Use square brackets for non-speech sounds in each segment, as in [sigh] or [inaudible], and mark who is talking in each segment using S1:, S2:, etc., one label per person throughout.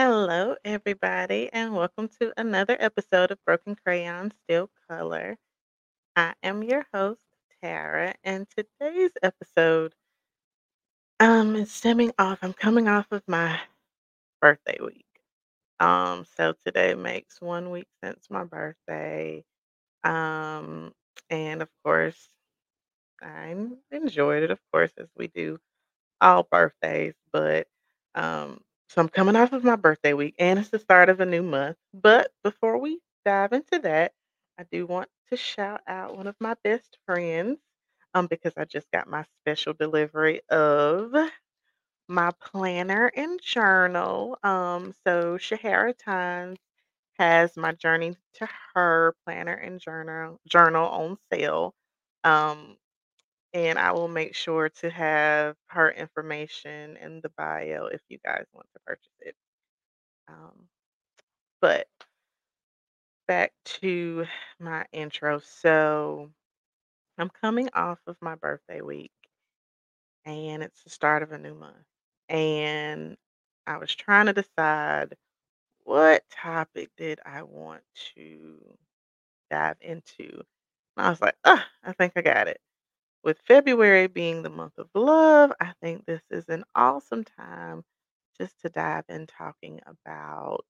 S1: Hello, everybody, and welcome to another episode of Broken Crayon Still Color. I am your host, Tara, and today's episode um is stemming off. I'm coming off of my birthday week. Um, so today makes one week since my birthday. Um, and of course, I enjoyed it, of course, as we do all birthdays, but um, so I'm coming off of my birthday week and it's the start of a new month. But before we dive into that, I do want to shout out one of my best friends um, because I just got my special delivery of my planner and journal. Um, so Shahara Times has my journey to her planner and journal journal on sale. Um, and I will make sure to have her information in the bio if you guys want to purchase it. Um, but back to my intro. So I'm coming off of my birthday week and it's the start of a new month. And I was trying to decide what topic did I want to dive into. And I was like, ah, I think I got it. With February being the month of love, I think this is an awesome time just to dive in talking about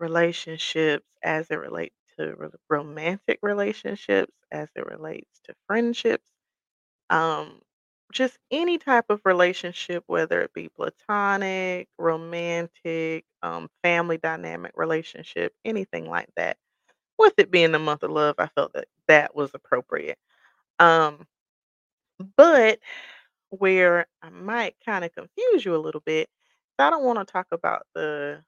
S1: relationships as it relates to romantic relationships, as it relates to friendships, um, just any type of relationship, whether it be platonic, romantic, um, family dynamic relationship, anything like that. With it being the month of love, I felt that that was appropriate. Um, but where I might kind of confuse you a little bit, I don't want to talk about the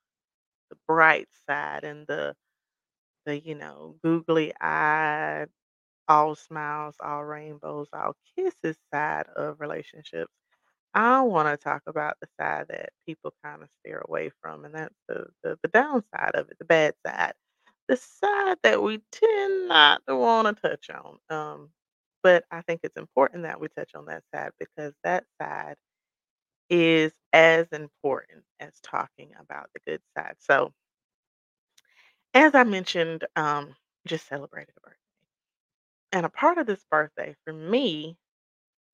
S1: the bright side and the the you know googly eyed, all smiles, all rainbows, all kisses side of relationships. I want to talk about the side that people kind of steer away from, and that's the, the the downside of it, the bad side, the side that we tend not to want to touch on. Um, but I think it's important that we touch on that side because that side is as important as talking about the good side. So, as I mentioned, um, just celebrated a birthday. And a part of this birthday for me,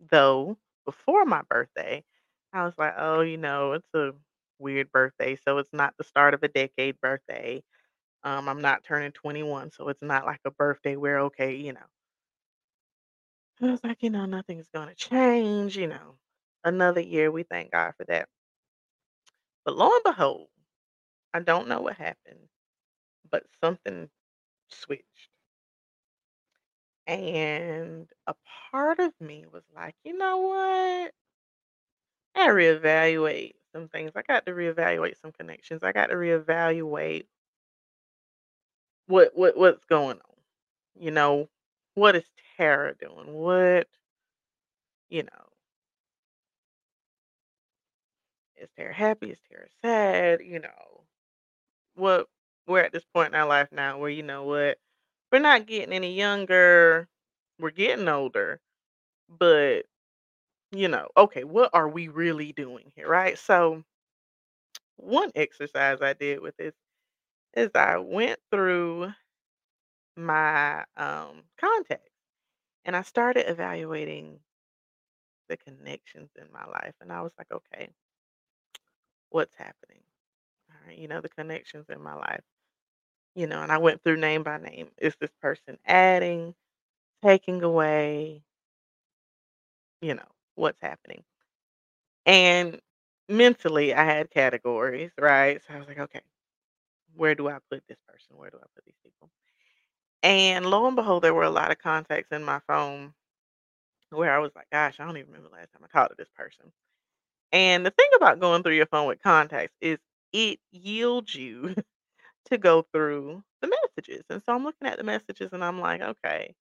S1: though, before my birthday, I was like, oh, you know, it's a weird birthday. So it's not the start of a decade birthday. Um, I'm not turning 21. So it's not like a birthday where, okay, you know, I was like, you know, nothing's going to change, you know, another year. We thank God for that. But lo and behold, I don't know what happened but something switched. And a part of me was like, you know what? I reevaluate some things. I got to reevaluate some connections. I got to reevaluate what what what's going on. You know, what is Tara doing? What, you know, is Tara happy? Is Tara sad? You know, what we're at this point in our life now where you know what? We're not getting any younger. We're getting older, but you know, okay, what are we really doing here, right? So, one exercise I did with this is I went through my um, contacts and I started evaluating the connections in my life. And I was like, okay, what's happening? All right, you know, the connections in my life, you know, and I went through name by name. Is this person adding, taking away, you know, what's happening? And mentally, I had categories, right? So I was like, okay, where do I put this person? Where do I put these people? And lo and behold, there were a lot of contacts in my phone where I was like, gosh, I don't even remember the last time I talked to this person. And the thing about going through your phone with contacts is it yields you [laughs] to go through the messages. And so I'm looking at the messages and I'm like, okay.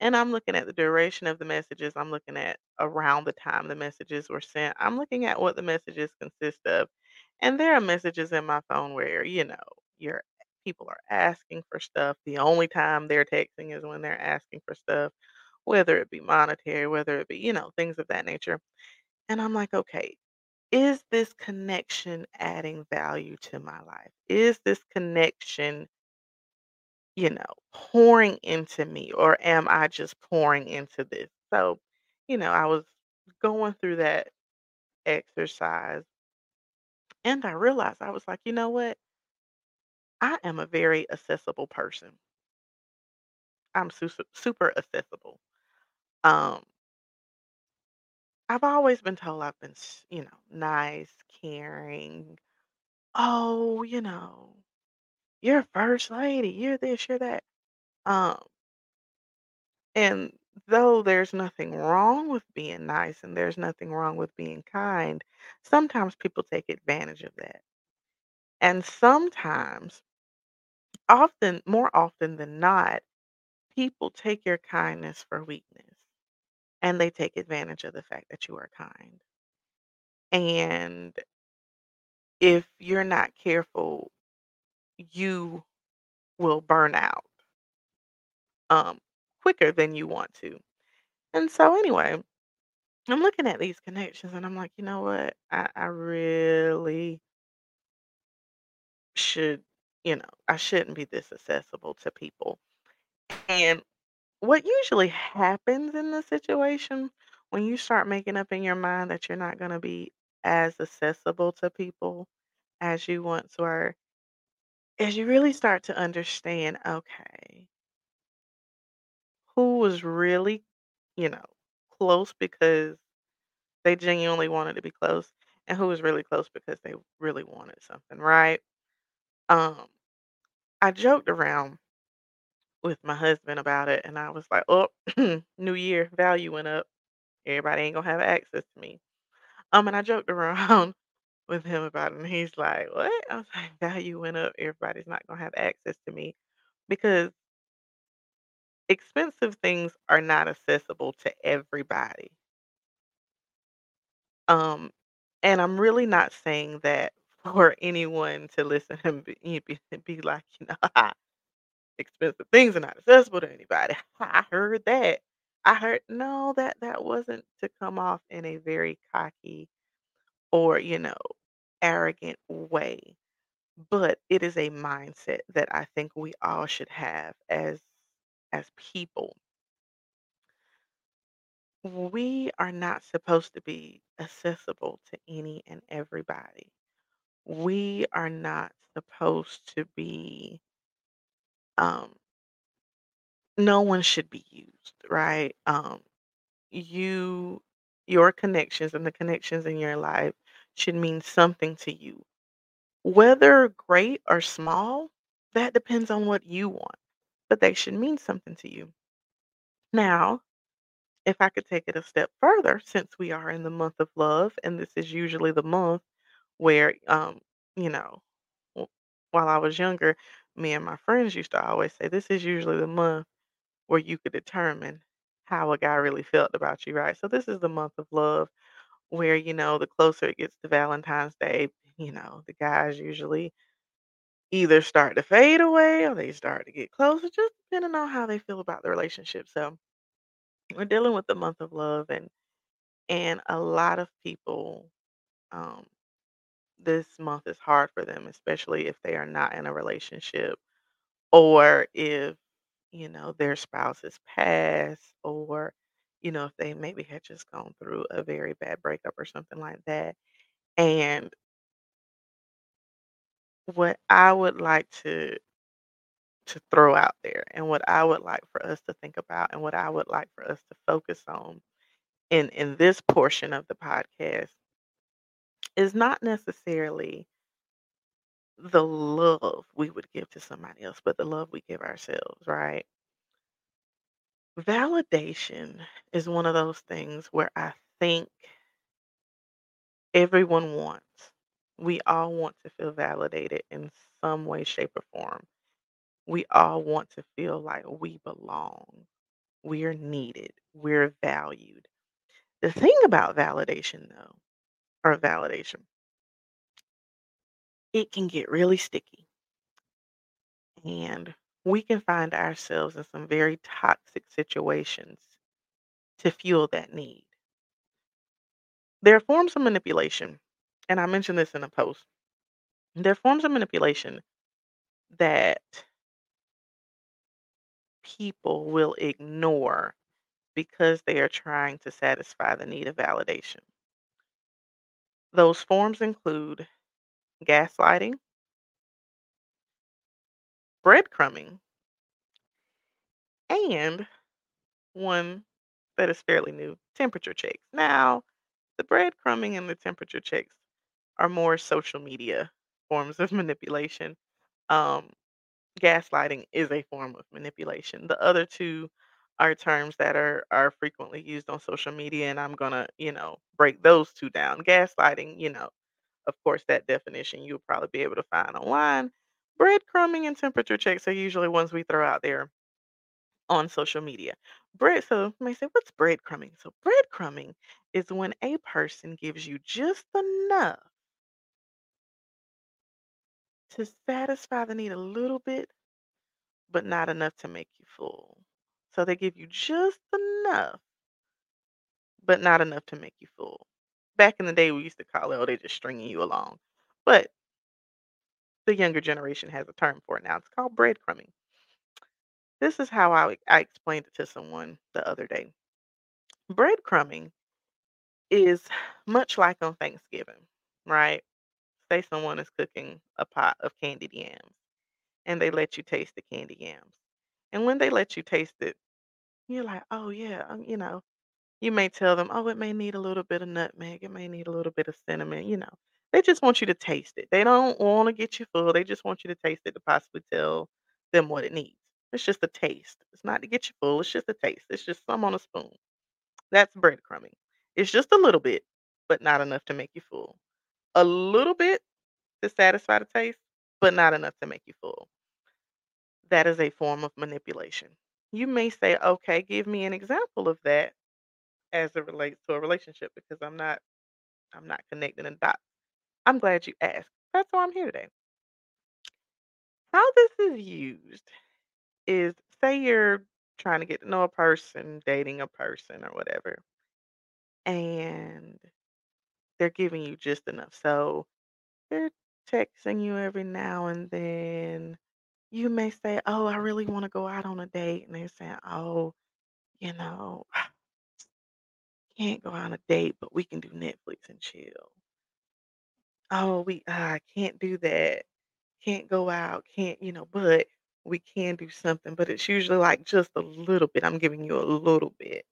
S1: And I'm looking at the duration of the messages. I'm looking at around the time the messages were sent. I'm looking at what the messages consist of. And there are messages in my phone where, you know, your people are asking for stuff. The only time they're texting is when they're asking for stuff, whether it be monetary, whether it be, you know, things of that nature. And I'm like, okay. Is this connection adding value to my life? Is this connection, you know, pouring into me or am I just pouring into this? So, you know, I was going through that exercise and I realized I was like, you know what? I am a very accessible person. I'm super super accessible. Um, I've always been told I've been, you know, nice, caring. Oh, you know, you're first lady. You're this, you're that. Um, and though there's nothing wrong with being nice and there's nothing wrong with being kind, sometimes people take advantage of that. And sometimes, often, more often than not, people take your kindness for weakness and they take advantage of the fact that you are kind. And if you're not careful, you will burn out um, quicker than you want to. And so, anyway, I'm looking at these connections and I'm like, you know what? I, I really should, you know, I shouldn't be this accessible to people. And what usually happens in the situation when you start making up in your mind that you're not going to be as accessible to people as you once were is you really start to understand okay, who was really, you know, close because they genuinely wanted to be close and who was really close because they really wanted something, right? Um, I joked around with my husband about it and I was like, "Oh, [clears throat] new year, value went up. Everybody ain't gonna have access to me." Um, and I joked [laughs] around with him about it and he's like, "What?" I was like, "Value went up. Everybody's not gonna have access to me because expensive things are not accessible to everybody." Um, and I'm really not saying that for anyone to listen [laughs] and be, be, be like, you know, [laughs] expensive things are not accessible to anybody. [laughs] I heard that. I heard no, that that wasn't to come off in a very cocky or, you know, arrogant way, but it is a mindset that I think we all should have as as people. We are not supposed to be accessible to any and everybody we are not supposed to be um no one should be used right? Um you your connections and the connections in your life should mean something to you. Whether great or small that depends on what you want but they should mean something to you. Now if i could take it a step further since we are in the month of love and this is usually the month where um you know while I was younger, me and my friends used to always say, This is usually the month where you could determine how a guy really felt about you, right? So, this is the month of love where, you know, the closer it gets to Valentine's Day, you know, the guys usually either start to fade away or they start to get closer, just depending on how they feel about the relationship. So, we're dealing with the month of love, and and a lot of people, um, this month is hard for them, especially if they are not in a relationship or if you know their spouse has passed or you know if they maybe had just gone through a very bad breakup or something like that. And what i would like to to throw out there and what i would like for us to think about and what i would like for us to focus on in in this portion of the podcast is not necessarily the love we would give to somebody else but the love we give ourselves right Validation is one of those things where I think everyone wants. We all want to feel validated in some way, shape, or form. We all want to feel like we belong. We're needed. We're valued. The thing about validation, though, or validation, it can get really sticky and we can find ourselves in some very toxic situations to fuel that need. There are forms of manipulation and I mentioned this in a post, There are forms of manipulation that people will ignore because they are trying to satisfy the need of validation. Those forms include gaslighting, breadcrumbing, and one that is fairly new temperature checks. Now, the breadcrumbing and the temperature checks are more social media forms of [laughs] manipulation. Um, gaslighting is a form of manipulation. The other two are terms that are are frequently used on social media, and I'm gonna, you know, break those two down. Gaslighting, you know, of course, that definition you'll probably be able to find online. Breadcrumbing and temperature checks are usually ones we throw out there on social media. Bread, so you may say, what's breadcrumbing? So breadcrumbing is when a person gives you just enough to satisfy the need a little bit, but not enough to make you full. So they give you just enough, but not enough to make you full. Back in the day, we used to call it, oh, they're just stringing you along. But the younger generation has a term for it now. It's called breadcrumbing. This is how I, I explained it to someone the other day. Breadcrumbing is much like on Thanksgiving, right? Say someone is cooking a pot of candied yams and they let you taste the candied yams. And when they let you taste it, you're like, oh, yeah, um, you know, you may tell them, oh, it may need a little bit of nutmeg, it may need a little bit of cinnamon, you know. They just want you to taste it. They don't want to get you full. They just want you to taste it to possibly tell them what it needs. It's just a taste. It's not to get you full. It's just a taste. It's just some on a spoon. That's breadcrumbing. It's just a little bit, but not enough to make you full. A little bit to satisfy the taste, but not enough to make you full. That is a form of manipulation. You may say, okay, give me an example of that as it relates to a relationship because I'm not I'm not connecting the dots. I'm glad you asked. That's why I'm here today. How this is used is say you're trying to get to know a person, dating a person or whatever, and they're giving you just enough. So they're texting you every now and then. You may say, Oh, I really want to go out on a date. And they're saying, Oh, you know, [sighs] can't go on a date, but we can do Netflix and chill. Oh, we I can't do that. Can't go out, can't, you know, but we can do something, but it's usually like just a little bit. I'm giving you a little bit.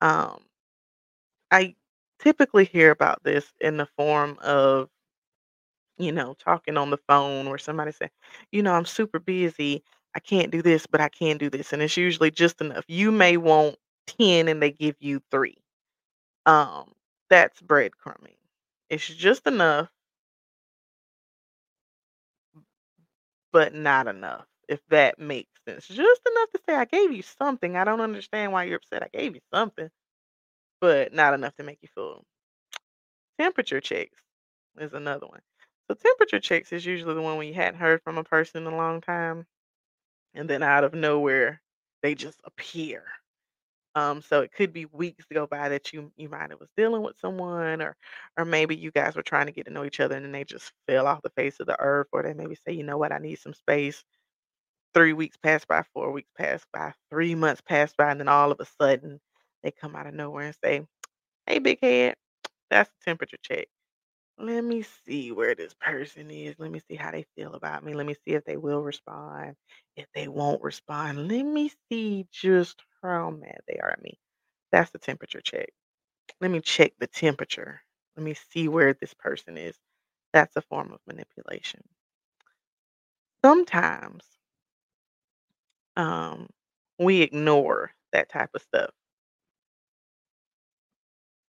S1: Um, I typically hear about this in the form of, you know, talking on the phone where somebody say, you know, I'm super busy. I can't do this, but I can do this. And it's usually just enough. You may want 10 and they give you three. Um, that's breadcrumbing. It's just enough but not enough, if that makes sense. Just enough to say, I gave you something. I don't understand why you're upset. I gave you something, but not enough to make you full. Temperature checks is another one. So temperature checks is usually the one when you hadn't heard from a person in a long time, and then out of nowhere, they just appear. Um, so it could be weeks go by that you you might have was dealing with someone, or or maybe you guys were trying to get to know each other and then they just fell off the face of the earth, or they maybe say, you know what, I need some space. Three weeks pass by, four weeks pass by, three months pass by, and then all of a sudden they come out of nowhere and say, Hey big head, that's a temperature check. Let me see where this person is. Let me see how they feel about me. Let me see if they will respond. If they won't respond, let me see just how mad they are at me. That's the temperature check. Let me check the temperature. Let me see where this person is. That's a form of manipulation. Sometimes um, we ignore that type of stuff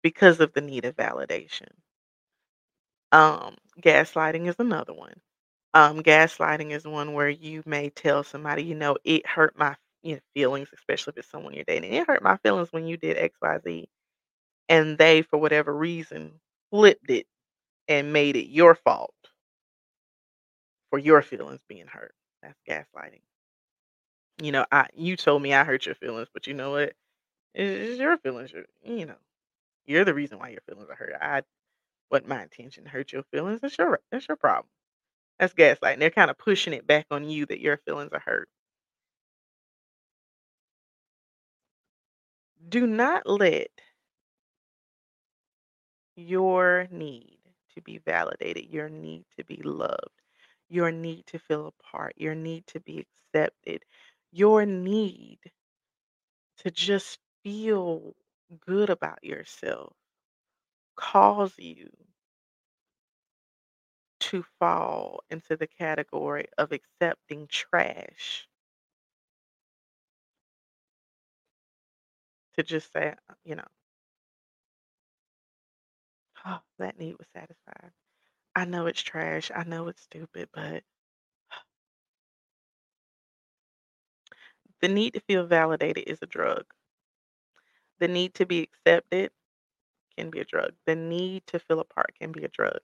S1: because of the need of validation. Um, gaslighting is another one. Um, gaslighting is one where you may tell somebody, you know, it hurt my you know, feelings, especially if it's someone you're dating. It hurt my feelings when you did XYZ. And they, for whatever reason, flipped it and made it your fault for your feelings being hurt. That's gaslighting. You know, I you told me I hurt your feelings, but you know what? It's your feelings. You know, you're the reason why your feelings are hurt. I Wasn't my intention hurt your feelings. That's your that's your problem. That's gaslighting. They're kinda pushing it back on you that your feelings are hurt. Do not let your need to be validated, your need to be loved, your need to feel a part, your need to be accepted, your need to just feel good about yourself cause you to fall into the category of accepting trash to just say, uh, you know, "Oh, that need was satisfied. I know it's trash. I know it's stupid, but the need to feel validated is a drug. The need to be accepted can be a drug. The need to feel a part can be a drug.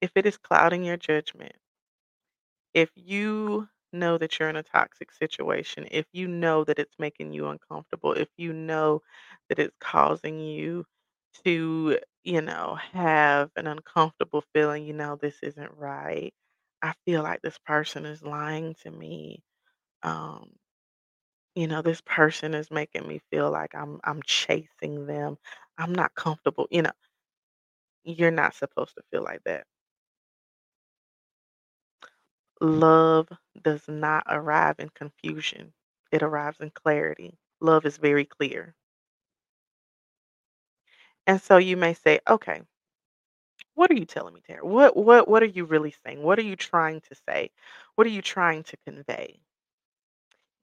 S1: If it is clouding your judgment, if you know that you're in a toxic situation, if you know that it's making you uncomfortable, if you know that it's causing you to, you know, have an uncomfortable feeling, you know, this isn't right. I feel like this person is lying to me. Um, you know, this person is making me feel like I'm I'm chasing them. I'm not comfortable. You know, you're not supposed to feel like that. Love does not arrive in confusion. It arrives in clarity. Love is very clear. And so you may say, "Okay, what are you telling me, Tara? What what what are you really saying? What are you trying to say? What are you trying to convey?"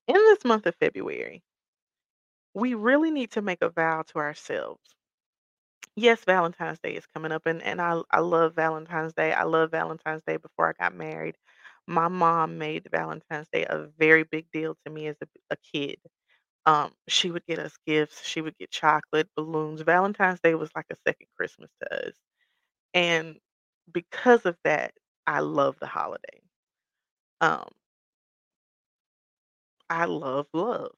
S1: In this month of February, we really need to make a vow to ourselves. Yes, Valentine's Day is coming up and and I I love Valentine's Day. I love Valentine's Day before I got married. My mom made Valentine's Day a very big deal to me as a, a kid. Um, she would get us gifts. She would get chocolate, balloons. Valentine's Day was like a second Christmas to us. And because of that, I love the holiday. Um, I love love.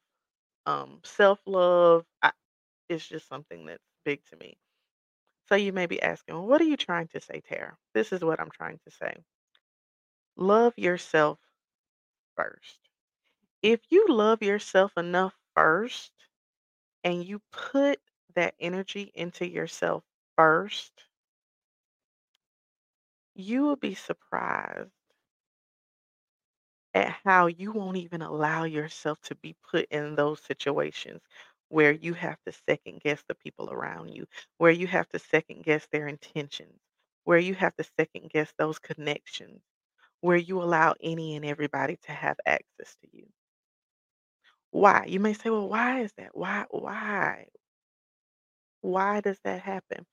S1: Um, self-love I, is just something that's big to me. So you may be asking, well, what are you trying to say, Tara? This is what I'm trying to say. Love yourself first. If you love yourself enough first and you put that energy into yourself first, you will be surprised at how you won't even allow yourself to be put in those situations where you have to second guess the people around you, where you have to second guess their intentions, where you have to second guess those connections, where you allow any and everybody to have access to you. Why? You may say, "Well, why is that? Why why? Why does that happen?"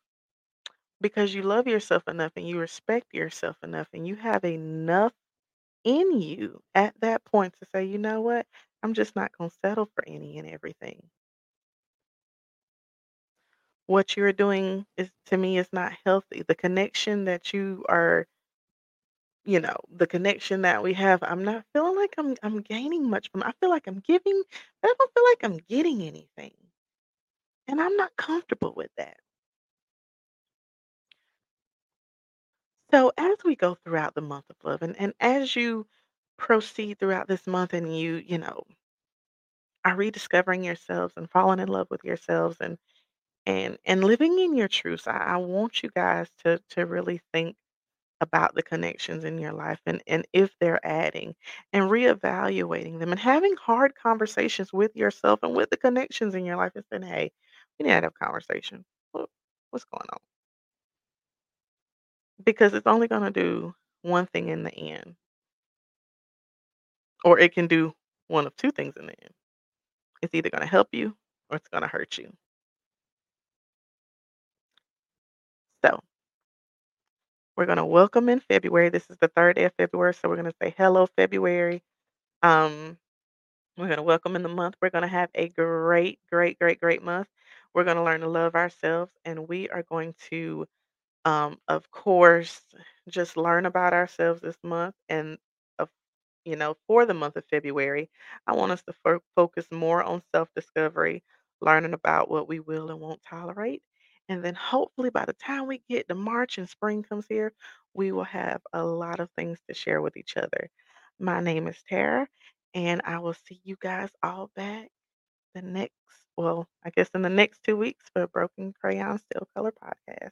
S1: Because you love yourself enough and you respect yourself enough and you have enough in you at that point to say, "You know what? I'm just not gonna settle for any and everything." What you're doing is to me is not healthy. The connection that you are you know, the connection that we have, I'm not feeling like I'm I'm gaining much from I feel like I'm giving, but I don't feel like I'm getting anything. And I'm not comfortable with that. So as we go throughout the month of love and, and as you proceed throughout this month and you, you know, are rediscovering yourselves and falling in love with yourselves and and and living in your truths, I, I want you guys to to really think about the connections in your life and, and if they're adding and reevaluating them and having hard conversations with yourself and with the connections in your life and saying, hey, we need to have a conversation. What, what's going on? Because it's only going to do one thing in the end, or it can do one of two things in the end. It's either going to help you or it's going to hurt you. So we're going to welcome in February. This is the third day of February. So we're going to say hello, February. Um, We're going to welcome in the month. We're going to have a great, great, great, great month. We're going to learn to love ourselves, and we are going to, um, of course, just learn about ourselves this month. And, you know, for the month of February, I want us to fo- focus more on self discovery, learning about what we will and won't tolerate, And then hopefully by the time we get to March and spring comes here, we will have a lot of things to share with each other. My name is Tara, and I will see you guys all back the next, well, I guess in the next two weeks for Broken Crayon Still Color podcast.